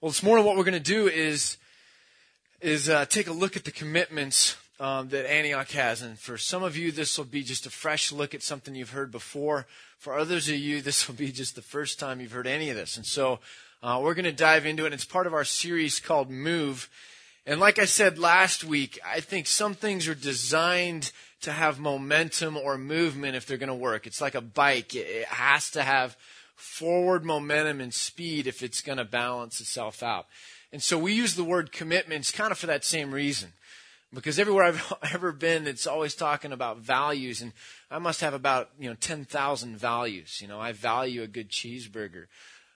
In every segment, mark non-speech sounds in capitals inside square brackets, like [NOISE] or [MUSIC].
Well, this morning, what we're going to do is is uh, take a look at the commitments um, that Antioch has, and for some of you, this will be just a fresh look at something you've heard before. For others of you, [LAUGHS] this will be just the first time you've heard any of this, and so uh, we're going to dive into it. It's part of our series called Move, and like I said last week, I think some things are designed to have momentum or movement if they're going to work. It's like a bike; it has to have forward momentum and speed if it's going to balance itself out. And so we use the word commitments kind of for that same reason. Because everywhere I've [LAUGHS] ever been, it's always talking about values, and I must have about you know ten thousand values. You know, I value a good cheeseburger.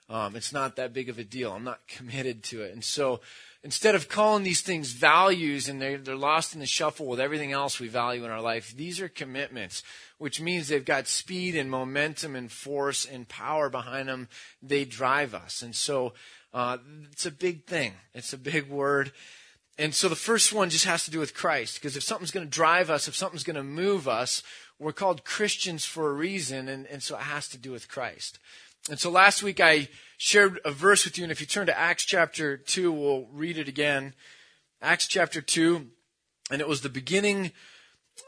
Um, it's not that big of a deal. I'm not [LAUGHS] committed to it, and so instead of calling these things values and they're, they're lost in the shuffle with everything else we value in our life, these are commitments which means they've got speed and momentum and force and power behind them. They drive us. And so uh, it's a big thing, it's a big word. And so the first one just has to do with Christ, because if something's going to drive us, if something's going to move us, we're called Christians for a reason, and, and so it has to do with Christ. And so last week I shared a verse with you, and if you turn to Acts chapter 2, we'll read it again. Acts chapter 2, and it was the beginning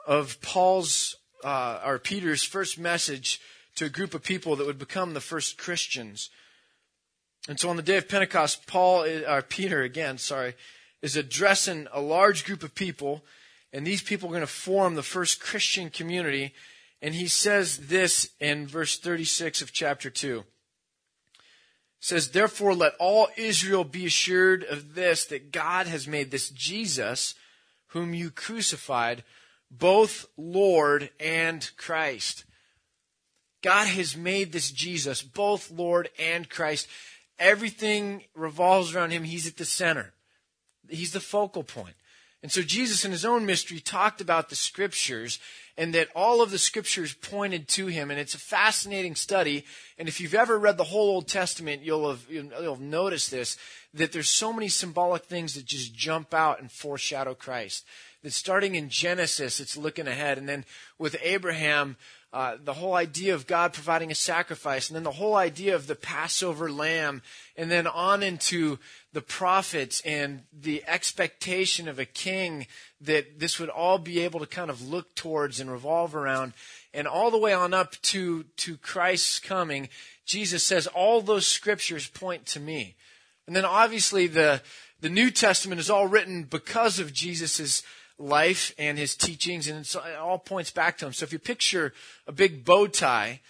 of Paul's uh, or Peter's first message to a group of people that would become the first Christians. And so on the day of Pentecost, Paul, or Peter again, sorry, is addressing a large group of people, and these people are going to form the first Christian community. And he says this in verse 36 of chapter 2. It says, Therefore, let all Israel be assured of this, that God has made this Jesus, whom you crucified, both Lord and Christ. God has made this Jesus both Lord and Christ. Everything revolves around him. He's at the center. He's the focal point. And so Jesus in his own mystery talked about the scriptures and that all of the scriptures pointed to him. And it's a fascinating study. And if you've ever read the whole Old Testament, you'll have, you'll have noticed this, that there's so many symbolic things that just jump out and foreshadow Christ that starting in Genesis, it's looking ahead. And then with Abraham, uh, the whole idea of God providing a sacrifice, and then the whole idea of the Passover lamb, and then on into the prophets and the expectation of a king that this would all be able to kind of look towards and revolve around. And all the way on up to, to Christ's coming, Jesus says, all those scriptures point to me. And then obviously the, the New Testament is all written because of Jesus' life and his teachings, and it all points back to him. So if you picture a big bow tie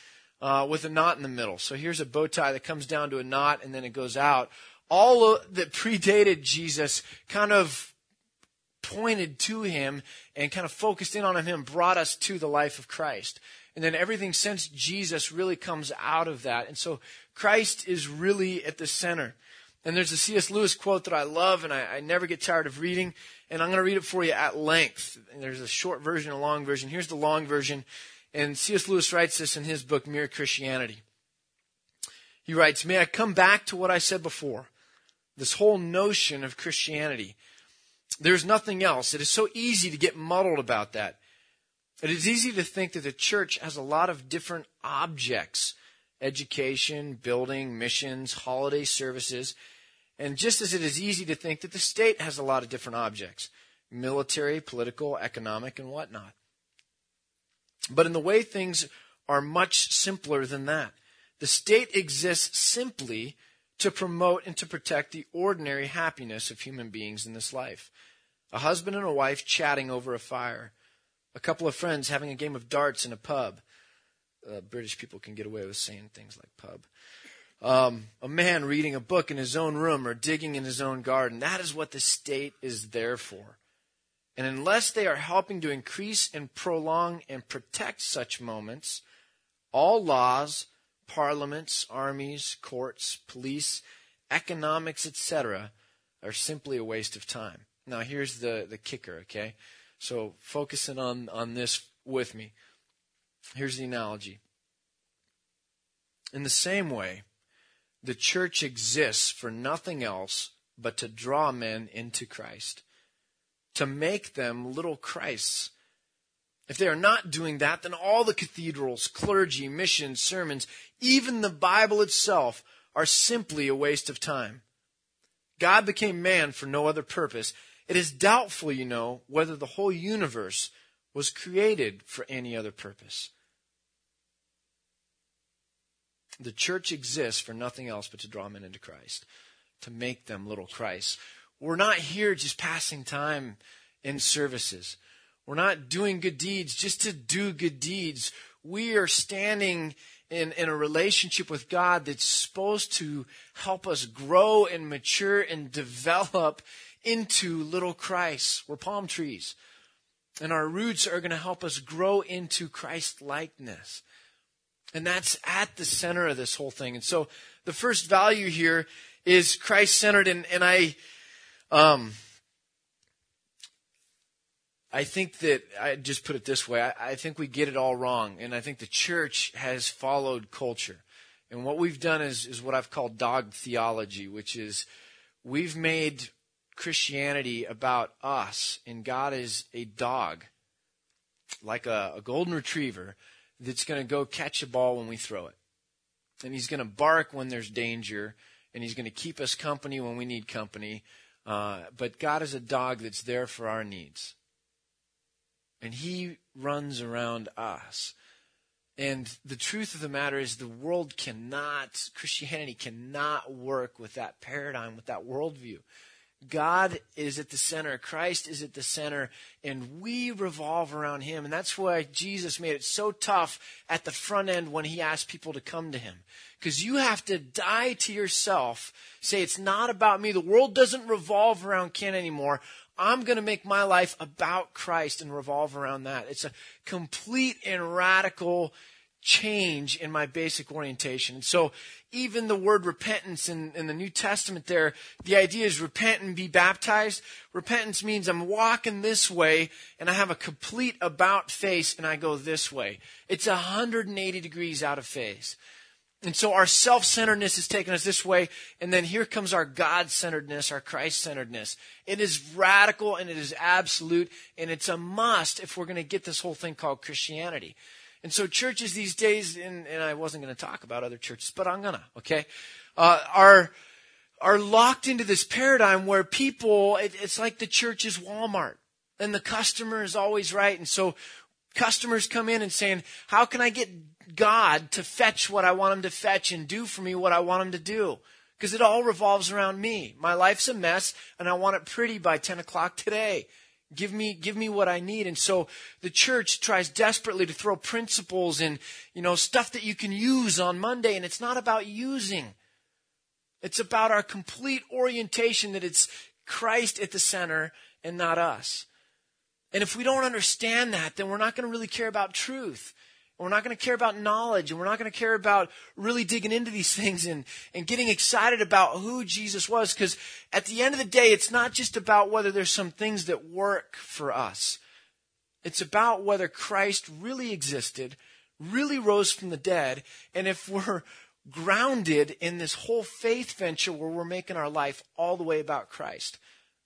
uh, with a knot in the middle, so here's a bow tie that comes down to a knot and then it goes out. All that predated Jesus kind of pointed to him and kind of focused in on him, brought us to the life of Christ. And then everything since Jesus really comes out of that. And so Christ is really at the center. And there's a C.S. Lewis quote that I love and I, I never get tired of reading and I'm going to read it for you at length. And there's a short version, a long version. Here's the long version. And C.S. Lewis writes this in his book, Mere Christianity. He writes, May I come back to what I said before? This whole notion of Christianity. There's nothing else. It is so easy to get muddled about that. It is easy to think that the church has a lot of different objects education, building, missions, holiday services. And just as it is easy to think that the state has a lot of different objects military, political, economic, and whatnot. But in the way things are much simpler than that. The state exists simply to promote and to protect the ordinary happiness of human beings in this life. A husband and a wife chatting over a fire, a couple of friends having a game of darts in a pub. Uh, British people can get away with saying things like pub um, a man reading a book in his own room or digging in his own garden. That is what the state is there for. And unless they are helping to increase and prolong and protect such moments, all laws, parliaments, armies, courts, police, economics, etc., are simply a waste of time. Now, here's the, the kicker, okay? So, focusing on, on this with me. Here's the analogy. In the same way, the church exists for nothing else but to draw men into Christ, to make them little Christs. If they are not doing that, then all the cathedrals, clergy, missions, sermons, even the Bible itself are simply a waste of time. God became man for no other purpose. It is doubtful, you know, whether the whole universe was created for any other purpose. The church exists for nothing else but to draw men into Christ, to make them little Christ. We're not here just passing time in services. We're not doing good deeds just to do good deeds. We are standing in, in a relationship with God that's supposed to help us grow and mature and develop into little Christ. We're palm trees. And our roots are going to help us grow into Christ likeness. And that's at the center of this whole thing. And so the first value here is Christ centered. And, and I, um, I think that I just put it this way. I, I, think we get it all wrong, and I think the church has followed culture. And what we've done is is what I've called dog theology, which is we've made Christianity about us, and God is a dog, like a, a golden retriever, that's going to go catch a ball when we throw it, and he's going to bark when there's danger, and he's going to keep us company when we need company. Uh, but God is a dog that's there for our needs and he runs around us. And the truth of the matter is, the world cannot, Christianity cannot work with that paradigm, with that worldview. God is at the center, Christ is at the center, and we revolve around Him. And that's why Jesus made it so tough at the front end when He asked people to come to Him. Because you have to die to yourself, say, It's not about me. The world doesn't revolve around Ken anymore. I'm going to make my life about Christ and revolve around that. It's a complete and radical change in my basic orientation. And so even the word repentance in, in the New Testament there, the idea is repent and be baptized. Repentance means I'm walking this way and I have a complete about face and I go this way. It's 180 degrees out of phase. And so our self centeredness is taking us this way, and then here comes our God centeredness, our Christ centeredness. It is radical and it is absolute, and it's a must if we're going to get this whole thing called Christianity. And so churches these days, and, and I wasn't going to talk about other churches, but I'm going to, okay, uh, are, are locked into this paradigm where people, it, it's like the church is Walmart, and the customer is always right. And so customers come in and saying, how can I get God to fetch what I want him to fetch and do for me what I want him to do? Because it all revolves around me. My life's a mess and I want it pretty by 10 o'clock today. Give me, give me what I need. And so the church tries desperately to throw principles and, you know, stuff that you can use on Monday. And it's not about using. It's about our complete orientation that it's Christ at the center and not us. And if we don't understand that, then we're not going to really care about truth. We're not going to care about knowledge and we're not going to care about really digging into these [LAUGHS] things and, and getting excited about who Jesus was. Because at the end of the day, it's not just about whether there's some things that work for us. It's about whether Christ really existed, really rose from the dead, and if we're [LAUGHS] grounded in this whole faith venture where we're making our life all the way about Christ.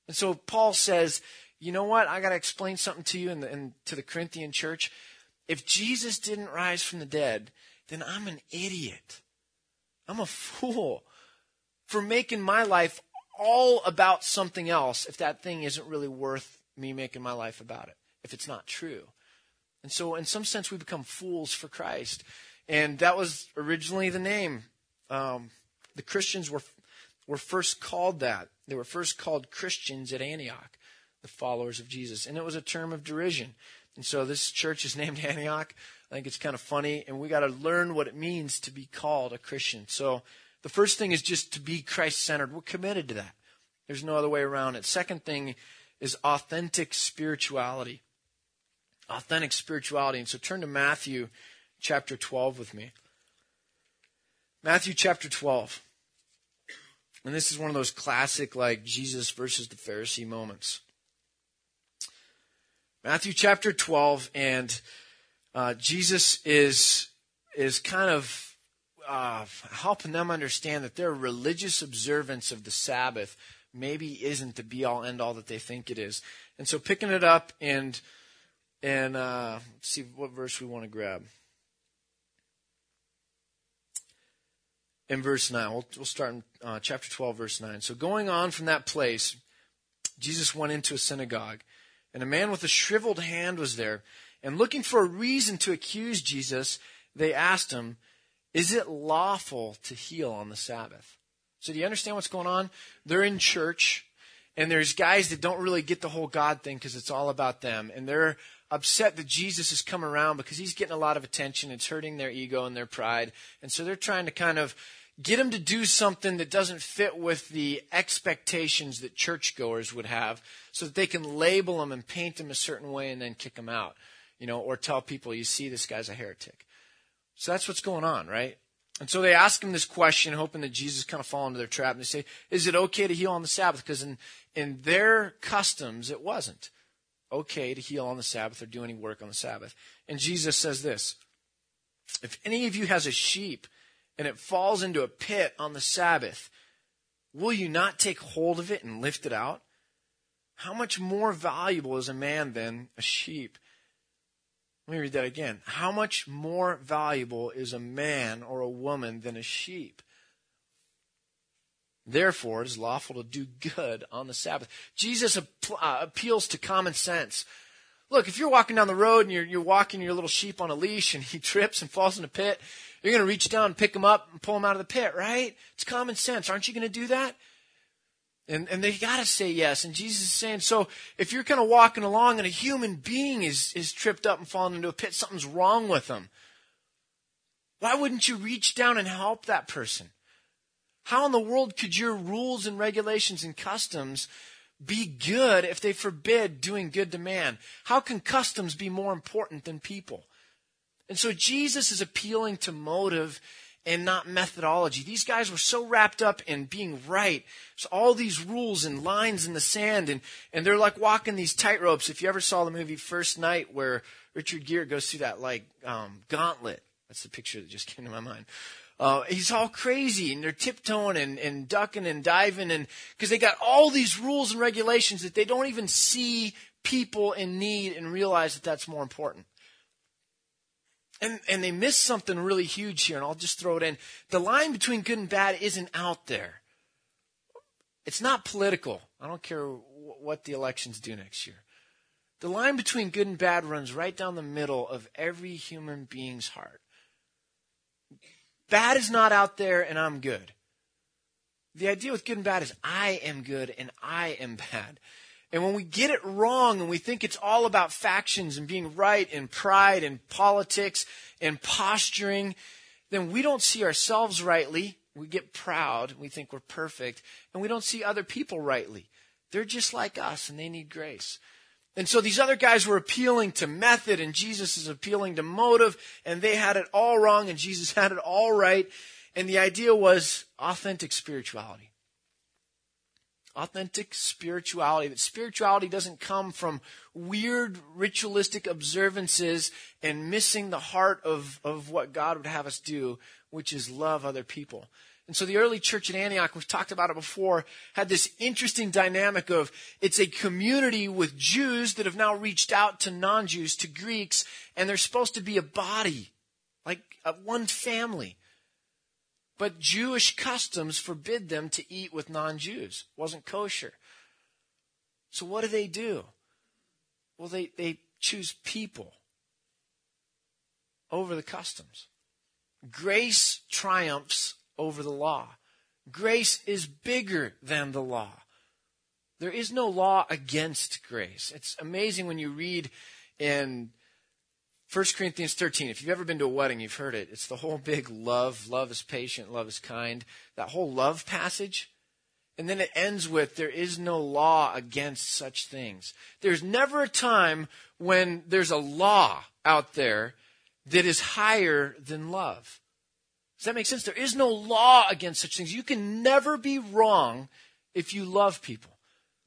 And so Paul says, you know what? I got to explain something to you and, to the Corinthian church. If Jesus didn't rise from the dead, then I'm an idiot. I'm a fool for making my life all about something else if that thing isn't really worth me making my life about it, if it's not true. And so, in some sense, we become fools for Christ. And that was originally the name. Um, the Christians were, were first called that. They were first called Christians at Antioch the followers of Jesus. And it was a term of derision. And so this church is [LAUGHS] named Antioch. I think it's kind of funny, and we got to learn what it means to be called a Christian. So the first thing is just to be Christ centered. We're committed to that. There's no other way around it. Second thing is authentic spirituality. Authentic spirituality. And so turn to Matthew chapter 12 with me. Matthew chapter 12. And this is one of those classic, like, Jesus versus the Pharisee moments. Matthew chapter 12, and uh, Jesus is, is kind of uh, helping them understand that their religious observance of the Sabbath maybe isn't the be all end all that they think it is. And so picking it up and and uh, see what verse we want to grab. in verse 9. We'll, we'll start in uh, chapter 12, verse 9. So going on from that place, Jesus went into a synagogue, and a man with a shriveled hand was there. And looking for a reason to accuse Jesus, they asked him, Is it lawful to heal on the Sabbath? So do you understand what's going on? They're in church, and there's guys that don't really get the whole God thing because it's all about them. And they're upset that Jesus has come around because he's getting a lot of attention. It's hurting their ego and their pride. And so they're trying to kind of get him to do something that doesn't fit with the expectations that churchgoers would have so that they can label him and paint him a certain way and then kick him out, you know, or tell people, you see, this guy's a heretic. So that's what's going on, right? And so they ask him this question, hoping that Jesus kind of fall into their trap. And they say, is it okay to heal on the Sabbath? Because in, in their customs, it wasn't okay to heal on the Sabbath or do any work on the Sabbath. And Jesus says this If any of you has a sheep and it falls into a pit on the Sabbath, will you not take hold of it and lift it out? How much more valuable is a man than a sheep? Let me read that again. How much more valuable is a man or a woman than a sheep? Therefore, it is lawful to do good on the Sabbath. Jesus uh, appeals to common sense. Look, if you're walking down the road and you're, you're walking your little sheep on a leash and he [LAUGHS] trips and falls in a pit, you're going to reach down and pick them up and pull them out of the pit, right? It's common sense. Aren't you going to do that? And, and they got to say yes. And Jesus is saying, so if you're kind of walking along and a human being is, is tripped up and fallen into a pit, something's wrong with them. Why wouldn't you reach down and help that person? How in the world could your rules and regulations and customs be good if they forbid doing good to man? How can customs be more important than people? And so Jesus is appealing to motive and not methodology. These guys were so wrapped up in being right. So all these rules and lines in the sand and, and they're like walking these tightropes. If you ever saw the movie First Knight where Richard Gere goes through that like um, gauntlet. That's the picture that just came to my mind. Uh, he's all crazy and they're tiptoeing and, and ducking and diving and because they got all these rules and regulations that they don't even see people in need and realize that that's more important. And, and they miss something really huge here, and I'll just throw it in. The line between good and bad isn't out there. It's not political. I don't care what the elections do next year. The line between good and bad runs right down the middle of every human being's heart. Bad is not out there and I'm good. The idea with good and bad is I am good and I am [LAUGHS] bad. And when we get it wrong and we think it's all about factions and being right and pride and politics and posturing, then we don't see ourselves rightly. We get proud. We think we're perfect. And we don't see other people rightly. They're just like us and they need grace. And so these other guys were appealing to method and Jesus is appealing to motive and they had it all wrong and Jesus [LAUGHS] had it all right. And the idea was authentic spirituality. Authentic spirituality. That spirituality doesn't come from weird ritualistic observances and missing the heart of, of what God would have us do, which is love other people. And so the early church in Antioch, we've talked about it before, had this interesting dynamic of it's a community with Jews that have now reached out to non Jews, to Greeks, and they're supposed to be a body, like a one family. But Jewish customs forbid them to eat with non Jews. Wasn't kosher. So what do they do? Well, they, they choose people over the customs. Grace triumphs over the law. Grace is bigger than the law. There is no law against grace. It's amazing when you read in 1 Corinthians 13. If you've ever been to a wedding, you've heard it. It's the whole big love. Love is patient. Love is kind. That whole love passage. And then it ends with there is no law against such things. There's never a time when there's a law out there that is higher than love. Does that make sense? There is no law against such things. You can never be wrong if you love people,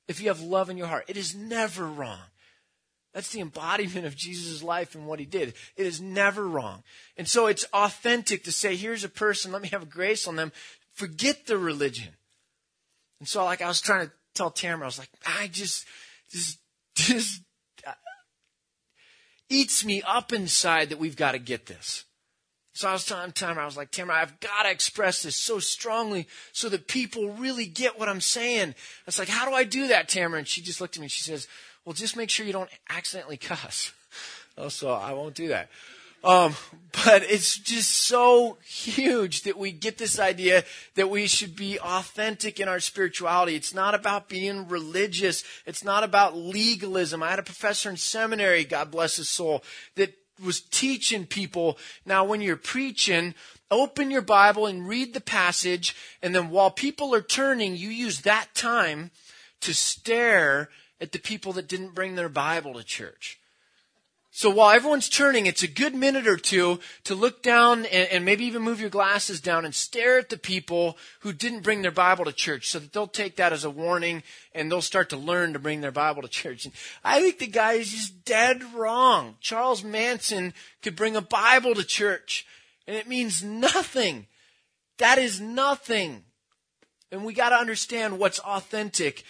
if you have love in your heart. It is never wrong. That's the embodiment of Jesus' life and what he did. It is never wrong. And so it's authentic to say, here's a person, let me have grace on them. Forget the religion. And so, like, I was trying to tell Tamara, I was like, I just, just, just uh, eats me up inside that we've got to get this. So I was telling Tamara, I was like, Tamara, I've got to express this so strongly so that people really get what I'm saying. I was like, how do I do that, Tamara? And she just looked at me and she says, well, just make sure you don't accidentally cuss. [LAUGHS] Oh, so I won't do that. Um, but it's just so huge that we get this idea that we should be authentic in our spirituality. It's not about being religious. It's not about legalism. I had a professor in seminary, God bless his soul, that was teaching people. Now, when you're preaching, open your Bible and read the passage, and then while people are turning, you use that time to stare at the people that didn't bring their Bible to church. So while everyone's turning, it's a good minute or two to look down and, and, maybe even move your glasses down and stare at the people who didn't bring their Bible to church so that they'll take that as a warning and they'll start to learn to bring their Bible to church. And I think the guy is just dead wrong. Charles Manson could bring a Bible to church and it means nothing. That is nothing. And we got to understand what's authentic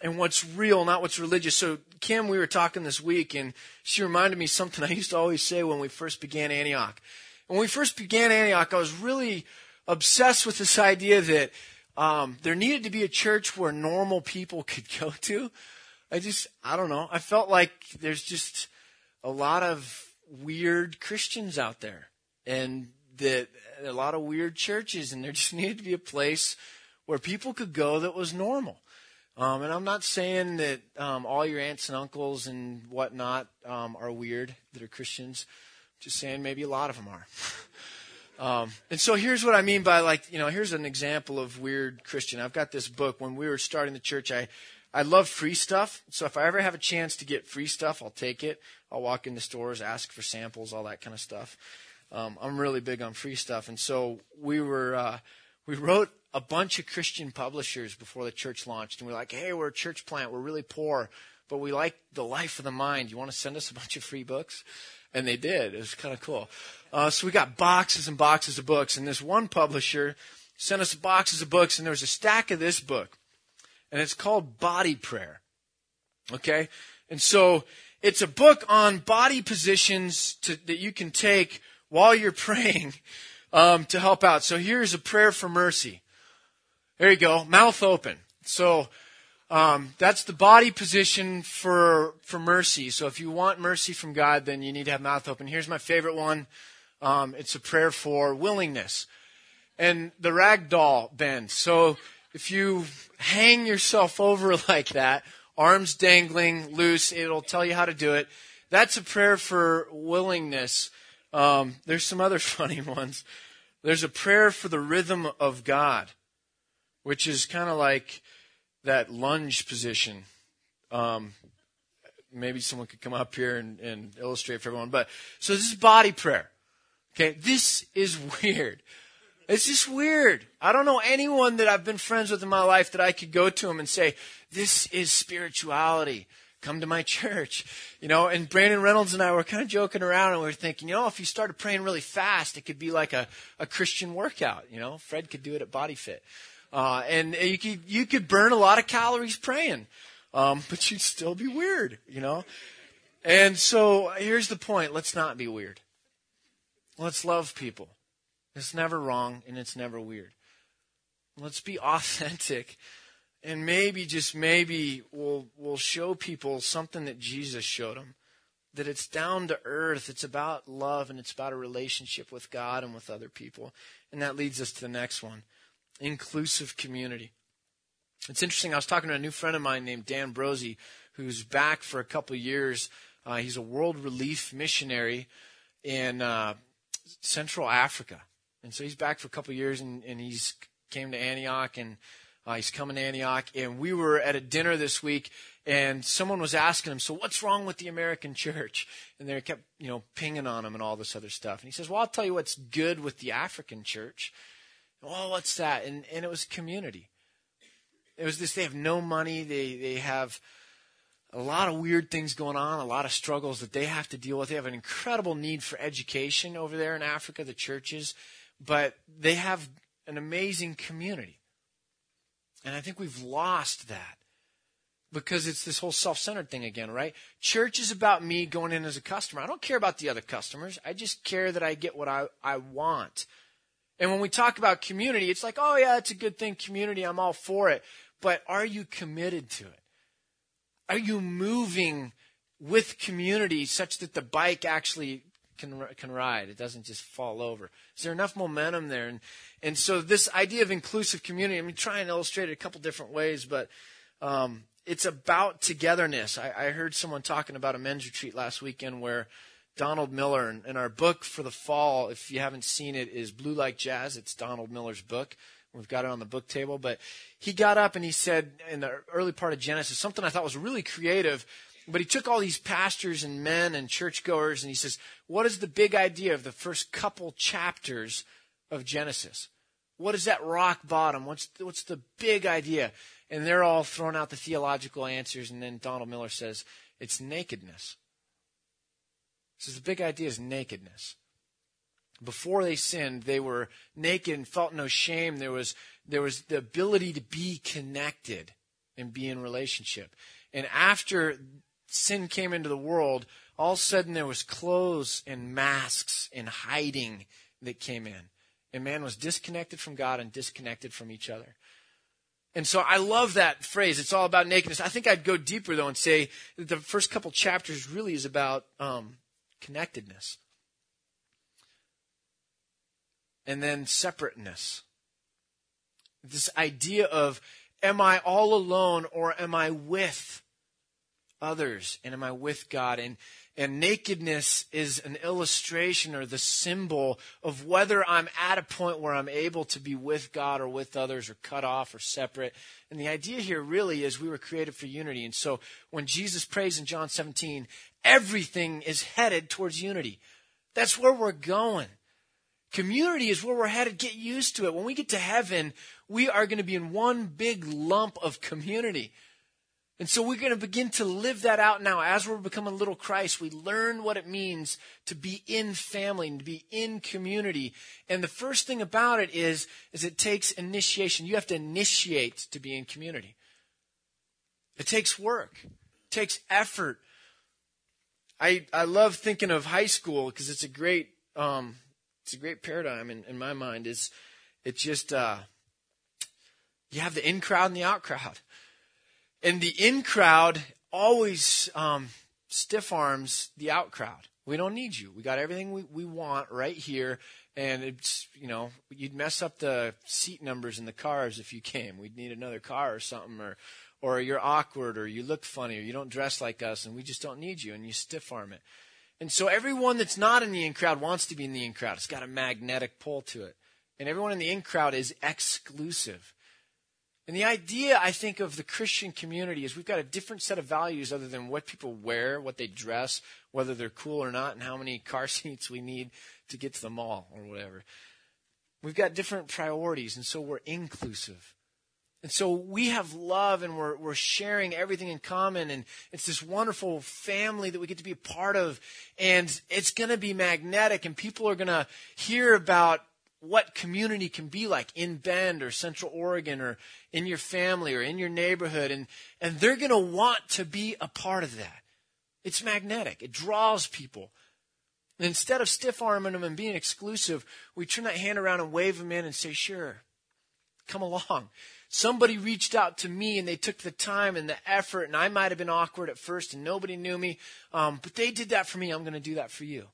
and what's real, not what's religious. So, Kim, we were talking this week, and she reminded me something I used to always say when we first began Antioch. When we first began Antioch, I was really obsessed with this idea that um, there needed to be a church where normal people [LAUGHS] could go to. I just, I don't know. I felt like there's just a lot of weird Christians out there, and that a lot of weird churches, and there just [LAUGHS] needed to be a place where people could go that was normal. Um, and I'm not saying that um, all your aunts and uncles and whatnot um, are weird that are Christians. I'm just saying maybe a lot of them are. [LAUGHS] Um, and so here's what I mean by like, you know, here's an example of weird Christian. I've got this book. When we were starting the church, I, I love free stuff. So if I ever have a chance to get free stuff, I'll take it. I'll walk into stores, ask for samples, all that kind of stuff. Um, I'm really big on free stuff. And so we were, uh, we wrote a bunch of Christian publishers before the church launched, and we're like, hey, we're a church plant, we're really poor, but we like the life of the mind. You want to send us a bunch of free books? And they did. It was kind of cool. Uh, so we got boxes and boxes of books, and this one publisher sent us boxes of books, and there was a stack of this book, and it's called Body Prayer. Okay? And so it's a book on body positions to, that you can take while you're [LAUGHS] praying um, to help out. So here's a prayer for mercy. There you go, mouth open. So um, that's the body position for for mercy. So if you want mercy from God, then you need to have mouth open. Here's my favorite one. Um, it's a prayer for willingness, and the ragdoll bend. So if you hang yourself over [LAUGHS] like that, arms dangling loose, it'll tell you how to do it. That's a prayer for willingness. Um, there's some other [LAUGHS] funny ones. There's a prayer for the rhythm of God which is kind of like that lunge position. Um, maybe someone could come up here and, and illustrate for everyone. But so this is body prayer. Okay, this is weird. It's just weird. I don't know anyone that I've been friends with in my life that I could go to them and say, "This is spirituality." Come to my church, you know. And Brandon Reynolds and I were kind of joking around, and we were thinking, you know, if you started praying really fast, it could be like a, a Christian workout. You know, Fred could do it at Body Fit. Uh, and you could, you could burn a lot of calories praying, um, [LAUGHS] but you'd still be weird, you know? And so here's the point let's not be weird. Let's love people. It's never wrong and it's never weird. Let's be [LAUGHS] authentic. And maybe, just maybe, we'll, we'll show people something that Jesus showed them. That it's down to earth. It's about love and it's about a relationship with God and with other people. And that leads us to the next one inclusive community. It's interesting. I was talking to a new friend of mine named Dan Brosey, who's back for a couple years. Uh, he's a world relief missionary in uh, Central Africa, and so he's back for a couple years, and, and he's came to Antioch, and uh, he's coming to Antioch. And we were at a dinner this week, and someone was asking him, "So what's wrong with the American [LAUGHS] church?" And they kept, you know, pinging on him and all this other stuff. And he says, "Well, I'll tell you what's good with the African church." Oh, what's that? And and it was community. It was this. They have no money. They they have a lot of weird things going on, a lot of struggles that they have to deal with. They have an incredible need for education over there in Africa, the churches, but they have an amazing community. And I think we've lost that. because it's this whole self centered thing again, right? Church is about me going in as a customer. I don't care about the other customers. I just care that I get what I, I want. And when we talk about community, it's like, oh, yeah, it's a good thing, community. I'm all for it. But are you committed to it? Are you moving with community such that the bike actually can can ride. It doesn't just fall over. Is there enough momentum there? And and so this idea of inclusive community. I'm mean, try and illustrate it a couple different ways, but um, it's about togetherness. I, I, heard someone talking about a men's retreat last weekend where Donald Miller, And our book for the fall, if you haven't seen it, is Blue Like Jazz. It's Donald Miller's book. We've got it on the book table. But he got up and he said in the early part of Genesis something I thought was really creative. But he took all these pastors and men and churchgoers and he says, What is the big idea of the first couple chapters of Genesis? What is that rock bottom? What's, what's the big idea? And they're all throwing out the theological answers. And then Donald Miller says, it's nakedness. Says the big idea is nakedness. Before they sinned, they were naked and felt no shame. There was, there was the ability to be connected and be in relationship. And after sin came into the world, all of a sudden there was clothes and masks and hiding that came in. And man was disconnected from God and disconnected from each other. And so I love that phrase. It's all about nakedness. I think I'd go deeper though and say the first couple chapters really is about um, connectedness. And then separateness. This idea of am I all alone or am I with others and am I with God? And and nakedness is an illustration or the symbol of whether I'm at a point where I'm able to be with God or with others or cut off or separate. And the idea here really is we were created for unity. And so when Jesus prays in John 17, everything is headed towards unity. That's where we're going. Community is where we're headed. Get used to it. When we get to heaven, we are going to be in one big lump of community. And so we're going to begin to live that out now. As we're becoming little Christ, we learn what it means to be in family and to be in community. And the first thing about it is, is it takes initiation. You have to initiate to be in community. It takes work. It takes effort. I, I love thinking of high school because it's a great, um, it's a great paradigm in, in my mind. Is it's just, uh, you have the in crowd and the out crowd and the in crowd always um, stiff arms the out crowd. We don't need you. We got everything we, we want right here. And it's, you know, you'd mess up the seat numbers in the cars if you came. We'd need another car or something, or, or you're awkward, or you look funny, or you don't dress like us, and we just don't need you, and you stiff arm it. And so everyone that's not in the in crowd wants to be in the in crowd. It's got a magnetic pull to it. And everyone in the in crowd is exclusive. And the idea, I think, of the Christian community is we've got a different set of values other than what people wear, what they dress, whether they're cool or not, and how many car [LAUGHS] seats we need to get to the mall or whatever. We've got different priorities, and so we're inclusive. And so we have love and we're, we're sharing everything in common. And it's this wonderful family that we get to be a part of. And it's going to be magnetic, and people are going to hear about what community can be like in Bend or Central Oregon or in your family or in your neighborhood. And, and they're going to want to be a part of that. It's magnetic, it draws people. And instead of stiff arming them and being exclusive, we turn that hand around and wave them in and say, Sure, come along. Somebody reached out to me and they took the time and the effort, and I might have been awkward at first and nobody knew me, um, but they did that for me. I'm going to do that for you.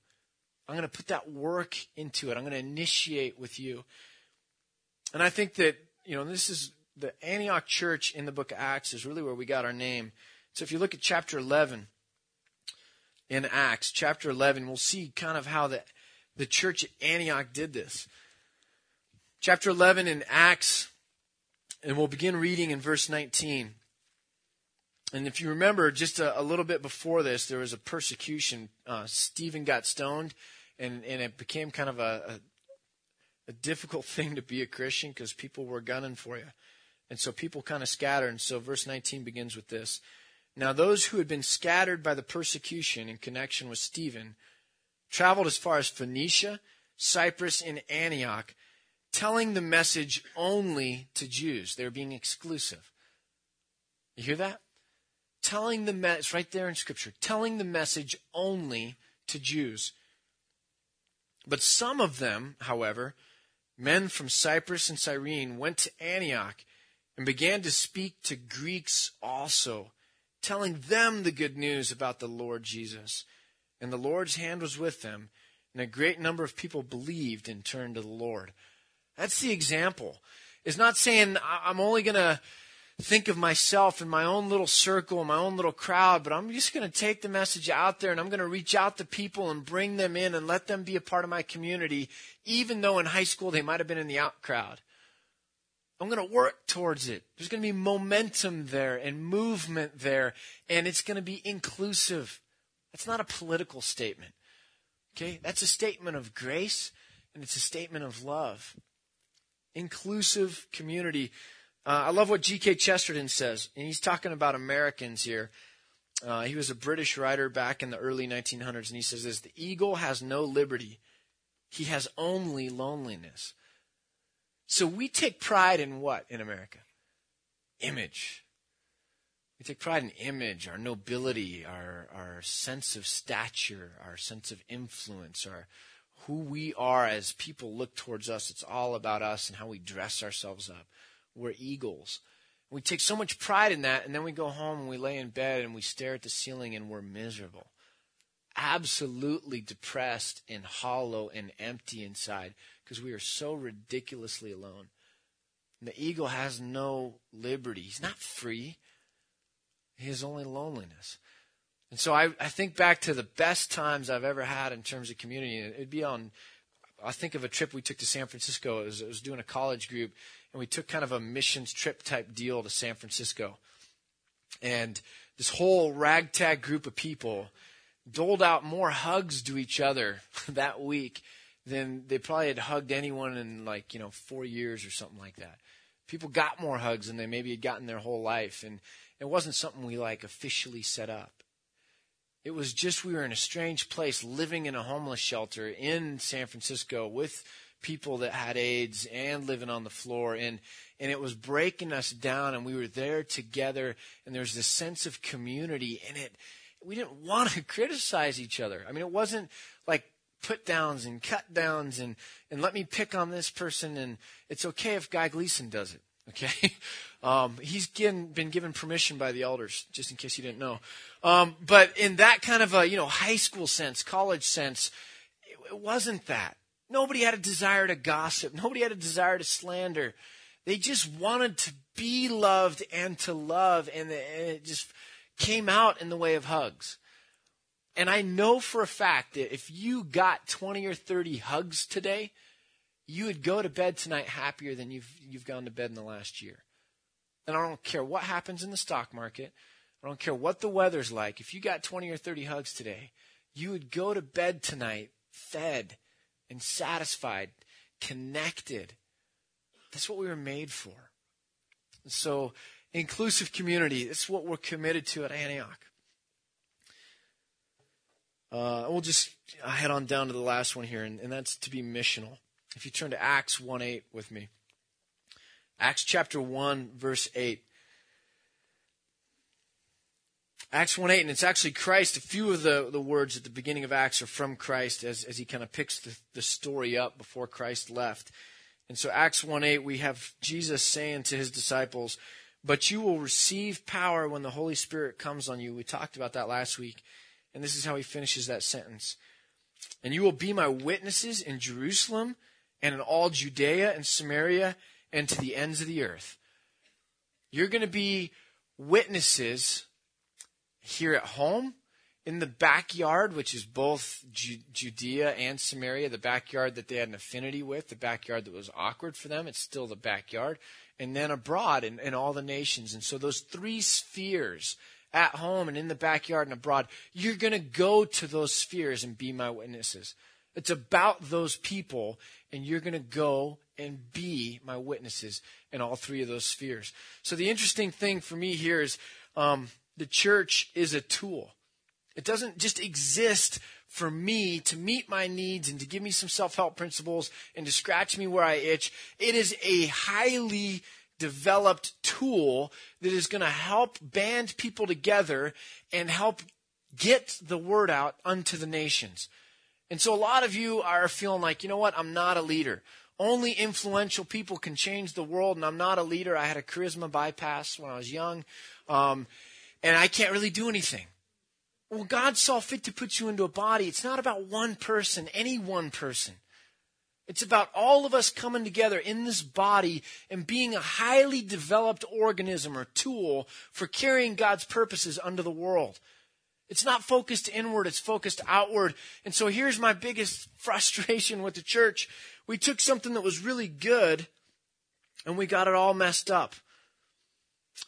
I'm going to put that work into it. I'm going to initiate with you. And I think that, you know, this is the Antioch church in the book of Acts is really where we got our name. So if you look at chapter 11 in Acts, chapter 11, we'll see kind of how the, the church at Antioch did this. Chapter 11 in Acts, and we'll begin reading in verse 19. And if you remember, just a, a little bit before this, there was a persecution. Uh, Stephen got stoned, and, and it became kind of a, a, a difficult [LAUGHS] thing to be a Christian because people were gunning for you. And so people kind of scattered. And so verse 19 begins with this. Now, those who had been scattered by the persecution in connection with Stephen traveled as far as Phoenicia, Cyprus, and Antioch, telling the message only to Jews. They're being exclusive. You hear that? telling the message, right there in Scripture, telling the message only to Jews. But some of them, however, men from Cyprus and Cyrene, went to Antioch and began to speak to Greeks also, telling them the good news about the Lord Jesus. And the Lord's hand was with them, and a great number of people believed and turned to the Lord. That's the example. It's not saying I'm only going to think of myself in my own little circle, my own little crowd, but I'm just going to take the message out there and I'm going to reach out to people and bring them in and let them be a part of my community, even though in high school they might have been in the out crowd. I'm going to work towards it. There's going to be momentum there and movement there, and it's going to be inclusive. That's not a political statement. Okay? That's a statement of grace, and it's a statement of love. Inclusive community. Uh, I love what G.K. Chesterton says, and he's talking about Americans here. Uh, he was a British writer back in the early 1900s, and he says this The eagle has no liberty, he has only loneliness. So we take pride in what in America? Image. We take pride in image, our nobility, our, our sense of stature, our sense of influence, our who we are as people look towards us. It's all about us and how we dress ourselves up. We're eagles. We take so much pride in that, and then we go home and we lay in bed and we stare at the ceiling and we're miserable. Absolutely depressed and hollow and empty inside because we are so ridiculously alone. And the eagle has no liberty. He's not free. He has only loneliness. And so I, I think back to the best times I've ever had in terms of community. It'd be on, I think of a trip we took to San Francisco. It was, was doing a college group, and we took kind of a missions trip type deal to San Francisco. And this whole ragtag group of people doled out more hugs to each other [LAUGHS] that week than they probably had hugged anyone in like, you know, four years or something like that. People got more hugs than they maybe had gotten their whole life. And it wasn't something we like officially set up. It was just we were in a strange place living in a homeless shelter in San Francisco with people that had AIDS and living on the floor and and it was breaking us down and we were there together and there was this sense of community and it we didn't [LAUGHS] want to criticize each other. I mean it wasn't like put downs and cut downs and and let me pick on this person and it's okay if Guy Gleason does it. Okay? [LAUGHS] Um, he's given, been given permission by the elders, just in case you didn't know. Um, but in that kind of a, you know, high school sense, college sense, it, it wasn't that. Nobody had a desire to gossip. Nobody had a desire to slander. They just wanted to be loved and to love, and it just came out in the way of hugs. And I know for a fact that if you got 20 or 30 hugs today, you would go to bed tonight happier than you've, you've gone to bed in the last year. And I don't care what happens in the stock market. I don't care what the weather's like. If you got 20 or 30 hugs today, you would go to bed tonight fed and satisfied, connected. That's what we were made for. So, inclusive community, that's what we're committed to at Antioch. Uh, we'll just head on down to the last one here, and, and that's to be missional. If you turn to Acts 1 8 with me. Acts chapter 1, verse 8. Acts 1 8, and it's actually Christ. A few of the, the words at the beginning of Acts are from Christ as, as he kind of picks the, the story up before Christ left. And so, Acts 1 8, we have Jesus saying to his disciples, But you will receive power when the Holy Spirit comes on you. We talked about that last week. And this is how he finishes that sentence. And you will be my witnesses in Jerusalem and in all Judea and Samaria and to the ends of the earth. You're going to be witnesses here at home, in the backyard, which is both Judea and Samaria, the backyard that they had an affinity with, the backyard that was awkward for them, it's still the backyard, and then abroad in, in all the nations. And so those three spheres, at home and in the backyard and abroad, you're going to go to those spheres and be my witnesses. It's about those people, and you're going to go and be my witnesses in all three of those spheres. So the interesting thing for me here is um, the church is a tool. It doesn't just exist for me to meet my needs and to give me some self help principles and to scratch me where I itch. It is a highly developed tool that is going to help band people together and help get the word out unto the nations. And so a lot of you are feeling like, you know what, I'm not a leader. Only influential people can change the world, and I'm not a leader. I had a charisma bypass when I was young, um, and I can't really do anything. Well, God saw fit to put you into a body. It's not about one person, any one person. It's about all of us coming together in this body and being a highly developed organism or tool for carrying God's purposes unto the world. It's not focused inward, it's focused outward. And so here's my biggest [LAUGHS] frustration with the church. We took something that was really good and we got it all messed up.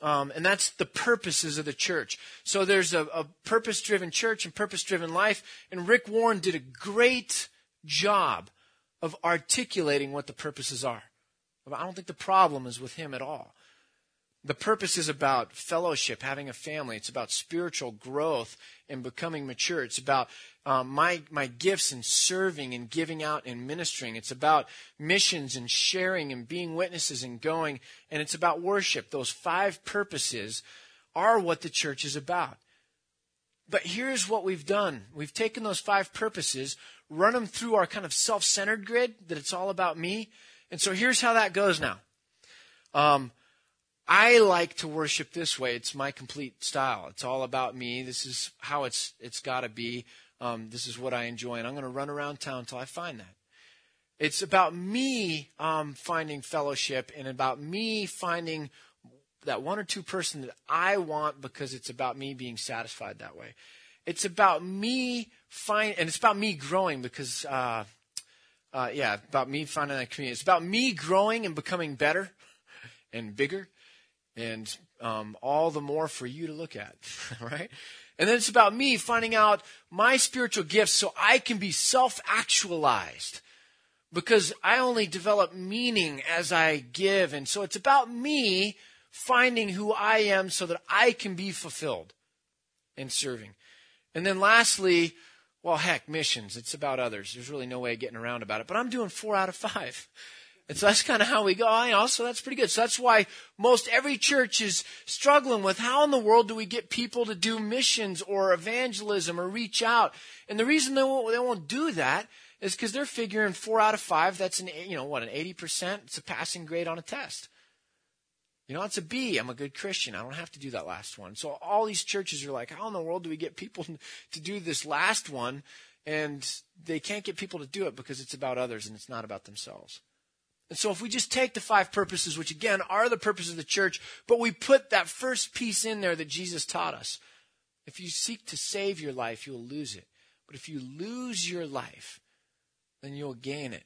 Um, and that's the purposes of the church. So there's a, a purpose driven church and purpose driven life. And Rick Warren did a great job of articulating what the purposes are. I don't think the problem is with him at all. The purpose is about fellowship, having a family. It's about spiritual growth and becoming mature. It's about um, my my gifts and serving and giving out and ministering. It's about missions and sharing and being witnesses and going. And it's about worship. Those five purposes are what the church is about. But here's what we've done. We've taken those five purposes, run them through our kind of self-centered grid that it's all about me. And so here's how that goes now. Um, I like to worship this way. It's my complete style. It's all about me. This is how it's it's got to be. Um, this is what I enjoy, and I'm going to run around town until I find that. It's about me um, finding fellowship and about me finding that one or two person that I want because it's about me being satisfied that way. It's about me find, and it's about me growing because, uh, uh, yeah, about me finding that community. It's about me growing and becoming better and bigger and um, all the more for you to look at, [LAUGHS] right? And then it's about me finding out my spiritual gifts so I can be self actualized because I only develop meaning as I give. And so it's about me finding who I am so that I can be fulfilled in serving. And then lastly, well, heck, missions. It's about others. There's really no way of getting around about it. But I'm doing four out of five. [LAUGHS] And so that's kind of how we go. I know, so that's pretty good. So that's why most every church is struggling with how in the world do we get people to do missions or evangelism or reach out? And the reason they won't, they won't do that is because they're figuring four out of five. That's an, you know, what, an 80%? It's a passing grade on a test. You know, it's a B. I'm a good Christian. I don't have to do that last one. So all these churches are like, how in the world do we get people [LAUGHS] to do this last one? And they can't get people to do it because it's about others and it's not about themselves. And so if we just take the five purposes, which again are the purpose of the church, but we put that first piece in there that Jesus taught us. If you seek to save your life, you'll lose it. But if you lose your life, then you'll gain it.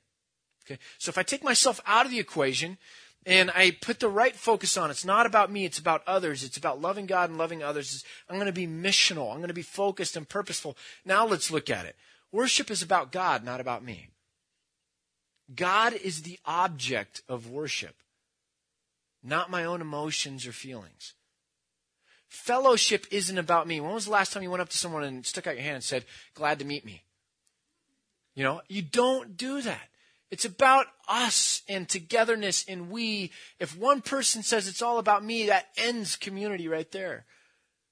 Okay? So if I take myself out of the equation and I put the right focus on, it's not about me, it's about others. It's about loving God and loving others. I'm going to be missional. I'm going to be focused and purposeful. Now let's look at it. Worship is about God, not about me. God is the object of worship, not my own emotions or feelings. Fellowship isn't about me. When was the last time you went up to someone and stuck out your hand and said, Glad to meet me? You know, you don't do that. It's about us and togetherness and we. If one person says it's all about me, that ends community right there.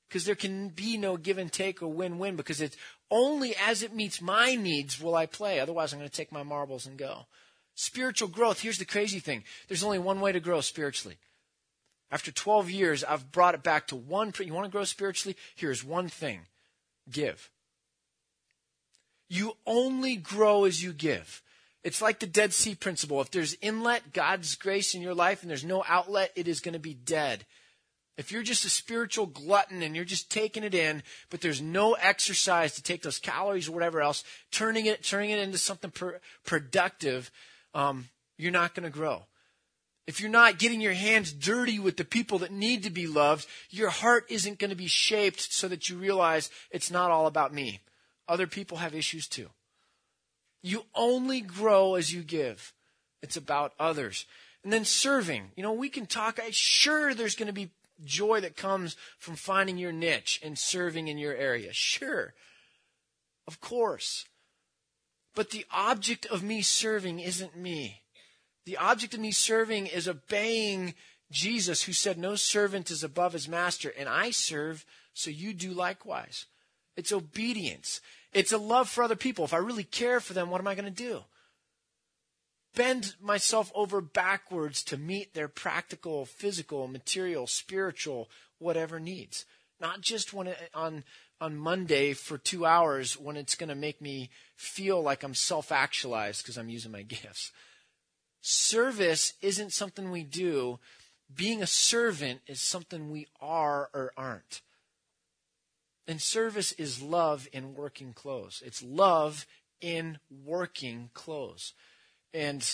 Because there can be no give and take or win win because it's only as it meets my needs will I play. Otherwise, I'm going to take my marbles and go. Spiritual growth, here's the crazy thing there's only one way to grow spiritually. After 12 years, I've brought it back to one. You want to grow spiritually? Here's one thing give. You only grow as you give. It's like the Dead Sea principle. If there's inlet, God's grace in your life, and there's no outlet, it is going to be dead. If you're just a spiritual glutton and you're just taking it in, but there's no exercise to take those calories or whatever else, turning it, turning it into something productive, um, you're not going to grow. If you're not getting your hands dirty with the people that need to be loved, your heart isn't going to be shaped so that you realize it's not all about me. Other people have issues too. You only grow as you give. It's about others. And then serving. You know, we can talk, sure, there's going to be joy that comes from finding your niche and serving in your area. Sure. Of course. But the object of me serving isn't me. The object of me serving is obeying Jesus, who said, No servant is above his master, and I serve, so you do likewise. It's obedience. It's a love for other people. If I really care for them, what am I going to do? Bend myself over backwards to meet their practical, physical, material, spiritual, whatever needs. Not just when it, on on Monday for two hours when it's going to make me feel like I'm self actualized because I'm using my [LAUGHS] gifts. Service isn't something we do. Being a servant is something we are or aren't. And service is love in working clothes. It's love in working clothes. And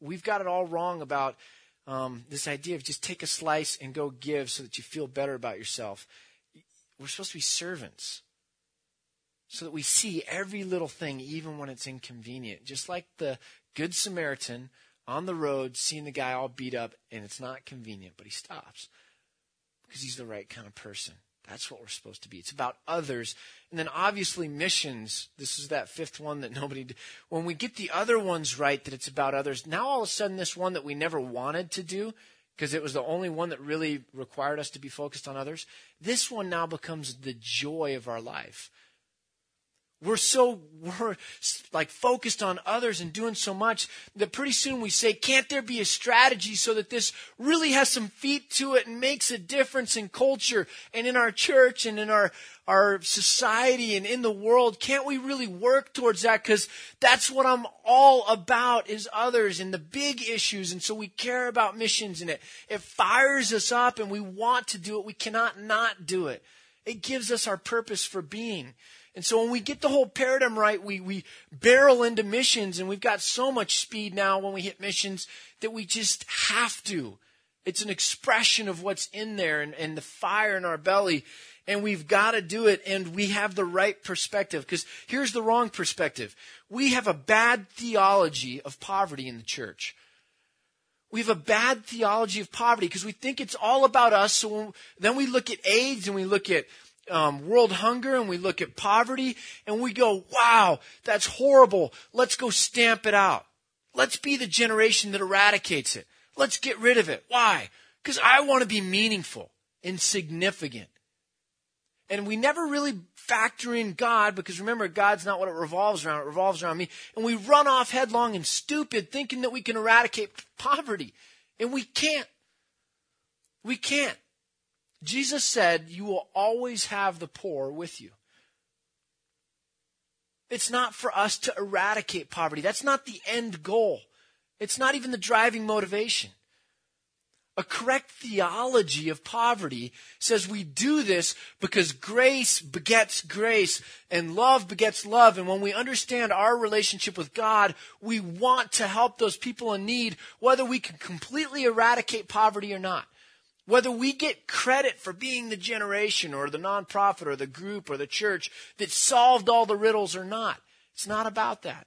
we've got it all wrong about um, this idea of just take a slice and go give so that you feel better about yourself. We're supposed to be servants so that we see every little thing, even when it's inconvenient. Just like the Good Samaritan on the road, seeing the guy all beat up, and it's not convenient, but he stops because he's the right kind of person. That's what we're supposed to be. It's about others. And then obviously missions. This is that fifth one that [LAUGHS] nobody did. When we get the other ones right, that it's about others, now all of a sudden this one that we never wanted to do, because it was the only one that really required us to be focused on others, this one now becomes the joy of our life. We're so, we're like focused on others and doing so much that pretty soon we say, can't there be a strategy so that this really has some feet to it and makes a difference in culture and in our church and in our, our society and in the world? Can't we really work towards that? Cause that's what I'm all about is others and the big issues. And so we care about missions and it, it fires us up and we want to do it. We cannot not do it. It gives us our purpose for being. And so when we get the whole paradigm right, we, we barrel into missions and we've got so much speed now when we hit missions that we just have to. It's an expression of what's in there and, and the fire in our belly. And we've got to do it and we have the right perspective. Because here's the wrong perspective. We have a bad theology of poverty in the church. We have a bad theology of poverty because we think it's all about us. So when, then we look at AIDS and we look at um, world hunger and we look at poverty and we go, wow, that's horrible. Let's go stamp it out. Let's be the generation that eradicates it. Let's get rid of it. Why? Because I want to be meaningful and significant. And we never really factor in God because remember, God's not what it revolves around. It revolves around me. And we run off headlong and stupid thinking that we can eradicate poverty. And we can't. We can't. Jesus said, You will always have the poor with you. It's not for us to eradicate poverty. That's not the end goal. It's not even the driving motivation. A correct theology of poverty says we do this because grace begets grace and love begets love. And when we understand our relationship with God, we want to help those people in need, whether we can completely eradicate poverty or not. Whether we get credit for being the generation or the nonprofit or the group or the church that solved all the riddles or not. It's not about that.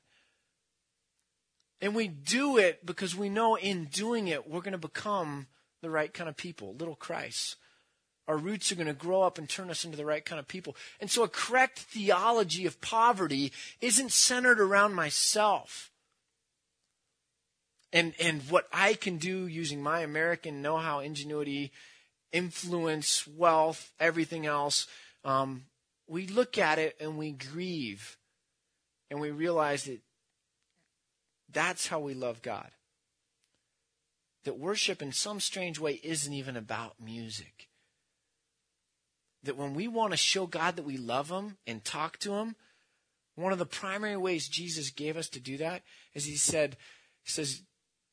And we do it because we know in doing it, we're going to become the right kind of people, little Christ. Our roots are going to grow up and turn us into the right kind of people. And so a correct theology of poverty isn't centered around myself and and what I can do using my American know-how, ingenuity, influence, wealth, everything else. Um, we look at it and we grieve, and we realize that that's how we love God. That worship, in some strange way, isn't even about music. That when we want to show God that we love Him and talk to Him, one of the primary ways Jesus gave us to do that is He said, He says,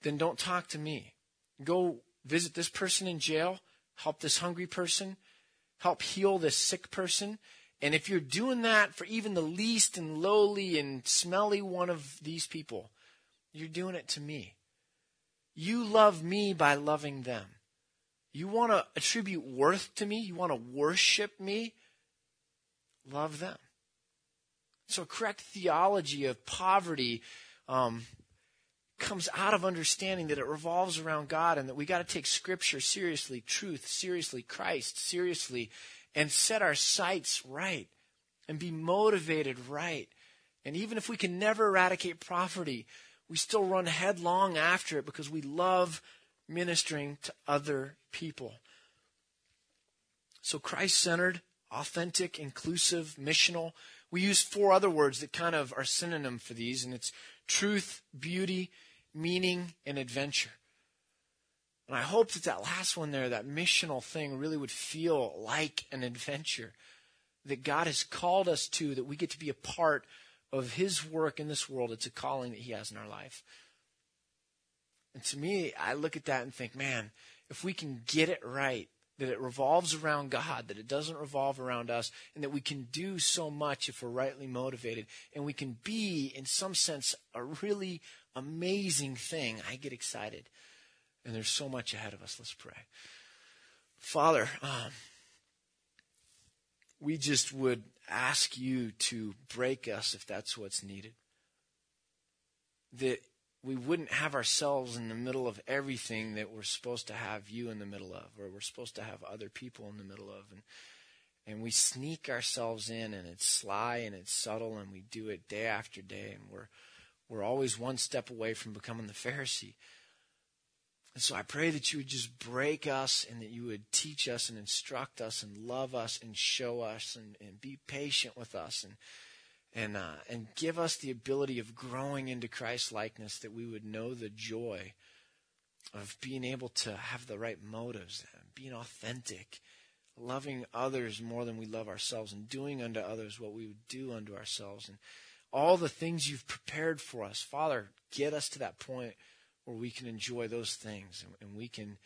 then don't talk to me. Go visit this person in jail, help this hungry person, help heal this sick person. And if you're doing that for even the least and lowly and smelly one of these people, you're doing it to me. You love me by loving them. You want to attribute worth to me? You want to worship me? Love them. So, correct theology of poverty um, comes out of understanding that it revolves around God and that we got to take Scripture seriously, truth seriously, Christ seriously, and set our sights right and be motivated right. And even if we can never eradicate poverty, we still run headlong after it because we love ministering to other people. So Christ centered, authentic, inclusive, missional. We use four other words that kind of are synonym for these, and it's truth, beauty, meaning, and adventure. And I hope that that last one there, that missional thing, really would feel like an adventure that God has called us to, that we get to be a part of His work in this world. It's a calling that He has in our life. And to me, I look at that and think, man, if we can get it right, that it revolves around God, that it doesn't revolve around us, and that we can do so much if we're rightly motivated, and we can be, in some sense, a really amazing thing, I get excited. And there's so much ahead of us. Let's pray. Father, um, we just would ask you to break us if that's what's needed. That we wouldn't have ourselves in the middle of everything that we're supposed to have you in the middle of, or we're supposed to have other people in the middle of. And, and we sneak ourselves in, and it's sly and it's subtle, and we do it day after day, and we're, we're always one step away from becoming the Pharisee. And so I pray that you would just break us and that you would teach us and instruct us and love us and show us and, and be patient with us and and uh, and give us the ability of growing into Christ likeness that we would know the joy of being able to have the right motives, being authentic, loving others more than we love ourselves, and doing unto others what we would do unto ourselves, and all the things you've prepared for us. Father, get us to that point where we can enjoy those things and, and we can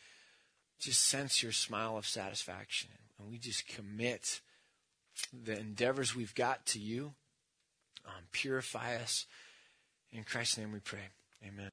just sense your smile of satisfaction. And we just commit the endeavors we've got to you um, purify us. In Christ's name we pray. Amen.